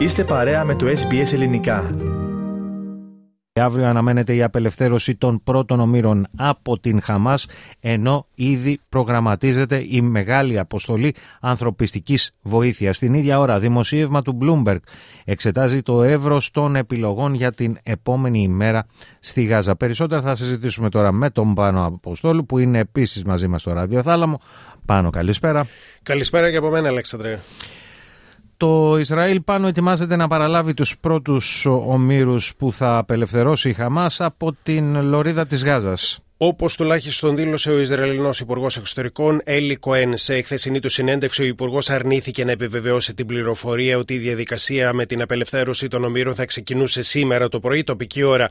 Είστε παρέα με το SBS Ελληνικά. Αύριο αναμένεται η απελευθέρωση των πρώτων ομήρων από την Χαμάς ενώ ήδη προγραμματίζεται η μεγάλη αποστολή ανθρωπιστικής βοήθειας. Στην ίδια ώρα δημοσίευμα του Bloomberg εξετάζει το εύρος των επιλογών για την επόμενη ημέρα στη Γάζα. Περισσότερα θα συζητήσουμε τώρα με τον Πάνο Αποστόλου που είναι επίσης μαζί μας στο ραδιοθάλαμο. Πάνο καλησπέρα. Καλησπέρα και από μένα Αλέξανδρε. Το Ισραήλ πάνω ετοιμάζεται να παραλάβει τους πρώτους ομήρους που θα απελευθερώσει η Χαμάς από την λωρίδα της Γάζας. Όπως τουλάχιστον δήλωσε ο Ισραηλινός Υπουργός Εξωτερικών Έλλη Κοέν σε χθεσινή του συνέντευξη, ο Υπουργός αρνήθηκε να επιβεβαιώσει την πληροφορία ότι η διαδικασία με την απελευθέρωση των ομήρων θα ξεκινούσε σήμερα το πρωί, τοπική ώρα.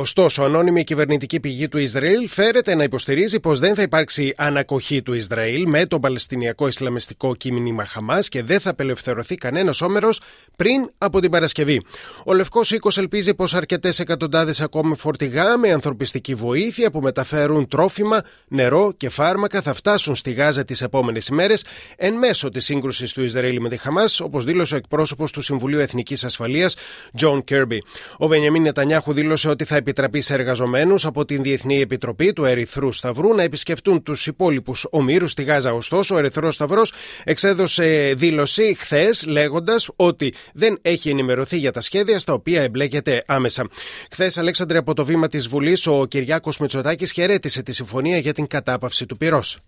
Ωστόσο, ανώνυμη κυβερνητική πηγή του Ισραήλ φέρεται να υποστηρίζει πως δεν θα υπάρξει ανακοχή του Ισραήλ με τον Παλαιστινιακό Ισλαμιστικό κίνημα Χαμάς και δεν θα απελευθερωθεί κανένας όμερος πριν από την Παρασκευή. Ο Λευκός Οίκος ελπίζει πως αρκετές εκατοντάδες ακόμη φορτηγά με ανθρωπιστική βοήθεια που μεταφέρουν τρόφιμα, νερό και φάρμακα θα φτάσουν στη Γάζα τις επόμενες ημέρες εν μέσω της σύγκρουσης του Ισραήλ με τη Χαμάς, όπως δήλωσε ο εκπρόσωπος του Συμβουλίου Εθνικής Ασφαλείας, Τζον Κίρμπι. Ο Βενιαμίν Νετανιάχου δήλωσε ότι θα επιτραπεί σε εργαζομένους από την Διεθνή Επιτροπή του Ερυθρού Σταυρού να επισκεφτούν τους υπόλοιπους ομήρους στη Γάζα. Ωστόσο, ο Ερυθρός Σταυρός εξέδωσε δήλωση χθες λέγοντας ότι δεν έχει ενημερωθεί για τα σχέδια στα οποία εμπλέκεται άμεσα. Χθες, Αλέξανδρε, από το βήμα της Βουλής, ο Κυριάκος Μητσοτάκης χαιρέτησε τη συμφωνία για την κατάπαυση του πυρός.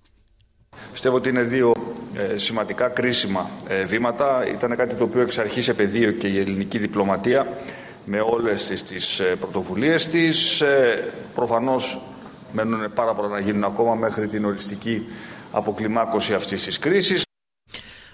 Πιστεύω ότι είναι δύο ε, σημαντικά κρίσιμα ε, βήματα. Ήταν κάτι το οποίο εξ αρχής επαιδείω και η ελληνική διπλωματία με όλες τις, τις ε, πρωτοβουλίες της. Ε, προφανώς μένουν πάρα πολλά να γίνουν ακόμα μέχρι την οριστική αποκλιμάκωση αυτής της κρίσης.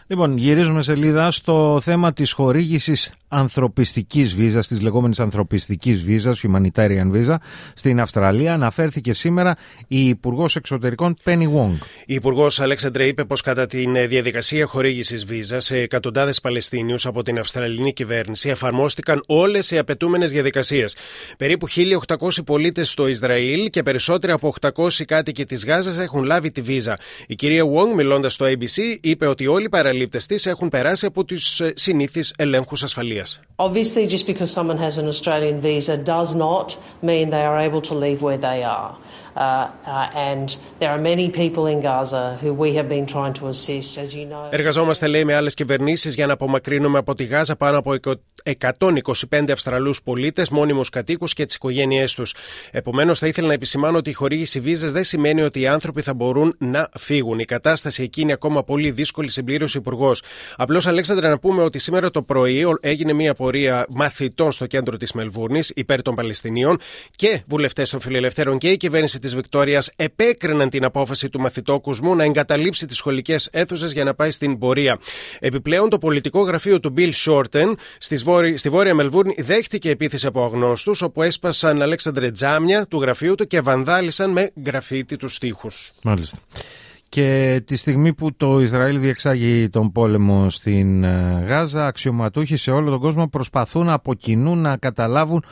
Λοιπόν, γυρίζουμε σελίδα στο θέμα της χορήγησης ανθρωπιστικής βίζας, της λεγόμενης ανθρωπιστικής βίζας, humanitarian visa, στην Αυστραλία. Αναφέρθηκε σήμερα η Υπουργός Εξωτερικών Penny Wong. Η Υπουργός Αλέξαντρε είπε πως κατά τη διαδικασία χορήγησης βίζας σε εκατοντάδες Παλαιστίνιους από την Αυστραλινή κυβέρνηση εφαρμόστηκαν όλες οι απαιτούμενες διαδικασίες. Περίπου 1.800 πολίτες στο Ισραήλ και περισσότεροι από 800 κάτοικοι της Γάζας έχουν λάβει τη βίζα. Η κυρία Wong, μιλώντας στο ABC, είπε ότι όλοι οι παραλήπτε τη έχουν περάσει από του συνήθει ελέγχου ασφαλεία. Obviously, just because someone has an Australian visa does not mean they are able to leave where they are. Uh, uh, and there are many people in Gaza who we have been trying to assist, as you know. Εργαζόμαστε, λέει, με άλλες κυβερνήσεις για να απομακρύνουμε από τη Γάζα πάνω από 125 Αυστραλούς πολίτες, μόνιμους κατοίκους και τις οικογένειές τους. Επομένως, θα ήθελα να επισημάνω ότι η χορήγηση βίζας δεν σημαίνει ότι οι άνθρωποι θα μπορούν να φύγουν. Η κατάσταση εκεί είναι ακόμα πολύ δύσκολη, συμπλήρωσε ο Υπουργός. Απλώς, Αλέξανδρα, να πούμε ότι σήμερα το πρωί έγινε μια πορεία μαθητών στο κέντρο της Μελβούρνης υπέρ των Παλαιστινίων και βουλευτές των Φιλελευθέρων και η κυβέρνηση της Βικτόριας επέκριναν την απόφαση του μαθητόκουσμου να εγκαταλείψει τις σχολικές αίθουσες για να πάει στην πορεία. Επιπλέον, το πολιτικό γραφείο του Bill Shorten στις στη Βόρεια Μελβούρνη δέχτηκε επίθεση από αγνώστους, όπου έσπασαν Αλέξανδρε τζάμια του γραφείου του και βανδάλισαν με γραφίτι τους τοίχου. Μάλιστα. Και τη στιγμή που το Ισραήλ διεξάγει τον πόλεμο στην ε, Γάζα, αξιωματούχοι σε όλο τον κόσμο προσπαθούν από κοινού να καταλάβουν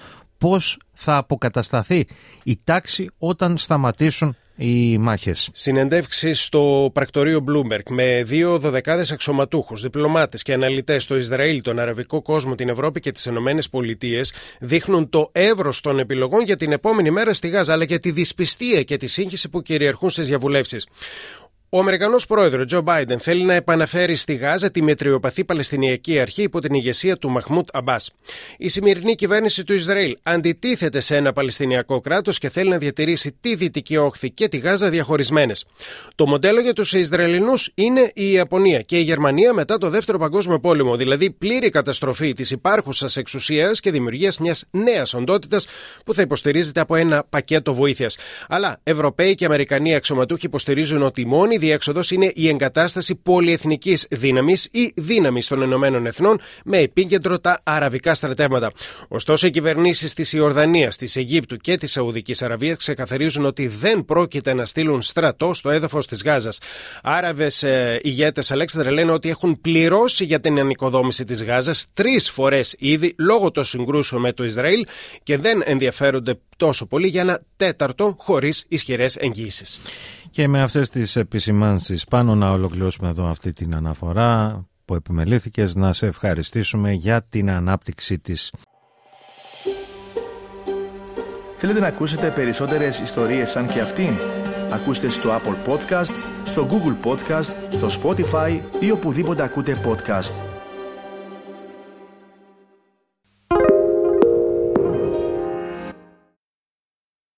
πώς θα αποκατασταθεί η τάξη όταν σταματήσουν οι μάχες. Συνεντεύξει στο πρακτορείο Bloomberg με δύο δωδεκάδες αξιωματούχους, διπλωμάτες και αναλυτές στο Ισραήλ, τον Αραβικό κόσμο, την Ευρώπη και τις Ηνωμένε Πολιτείες δείχνουν το εύρος των επιλογών για την επόμενη μέρα στη Γάζα, αλλά και τη δυσπιστία και τη σύγχυση που κυριαρχούν στις διαβουλεύσεις. Ο Αμερικανός πρόεδρος Τζο Μπάιντεν θέλει να επαναφέρει στη Γάζα τη μετριοπαθή Παλαιστινιακή Αρχή υπό την ηγεσία του Μαχμούτ Αμπάς. Η σημερινή κυβέρνηση του Ισραήλ αντιτίθεται σε ένα Παλαιστινιακό κράτος και θέλει να διατηρήσει τη Δυτική Όχθη και τη Γάζα διαχωρισμένες. Το μοντέλο για τους Ισραηλινούς είναι η Ιαπωνία και η Γερμανία μετά το Δεύτερο Παγκόσμιο Πόλεμο, δηλαδή πλήρη καταστροφή της υπάρχουσας εξουσίας και δημιουργίας μιας νέας οντότητας που θα υποστηρίζεται από ένα πακέτο βοήθειας. Αλλά Ευρωπαίοι και Αμερικανοί αξιωματούχοι υποστηρίζουν ότι μόνη διέξοδος είναι η εγκατάσταση πολυεθνικής δύναμης ή δύναμης των Ηνωμένων Εθνών με επίκεντρο τα αραβικά στρατεύματα. Ωστόσο, οι κυβερνήσεις της Ιορδανίας, της Αιγύπτου και της Σαουδικής Αραβίας ξεκαθαρίζουν ότι δεν πρόκειται να στείλουν στρατό στο έδαφος της Γάζας. Άραβες ε, ηγέτες, Αλέξανδρε, λένε ότι έχουν πληρώσει για την ανοικοδόμηση της Γάζας τρεις φορές ήδη λόγω των συγκρούσεων με το Ισραήλ και δεν ενδιαφέρονται τόσο πολύ για ένα τέταρτο χωρίς ισχυρές εγγύσει. Και με αυτές τις επισημάνσεις πάνω να ολοκληρώσουμε εδώ αυτή την αναφορά που επιμελήθηκες να σε ευχαριστήσουμε για την ανάπτυξη της. Θέλετε να ακούσετε περισσότερες ιστορίες σαν και αυτήν; Ακούστε στο Apple Podcast, στο Google Podcast, στο Spotify ή οπουδήποτε ακούτε podcast.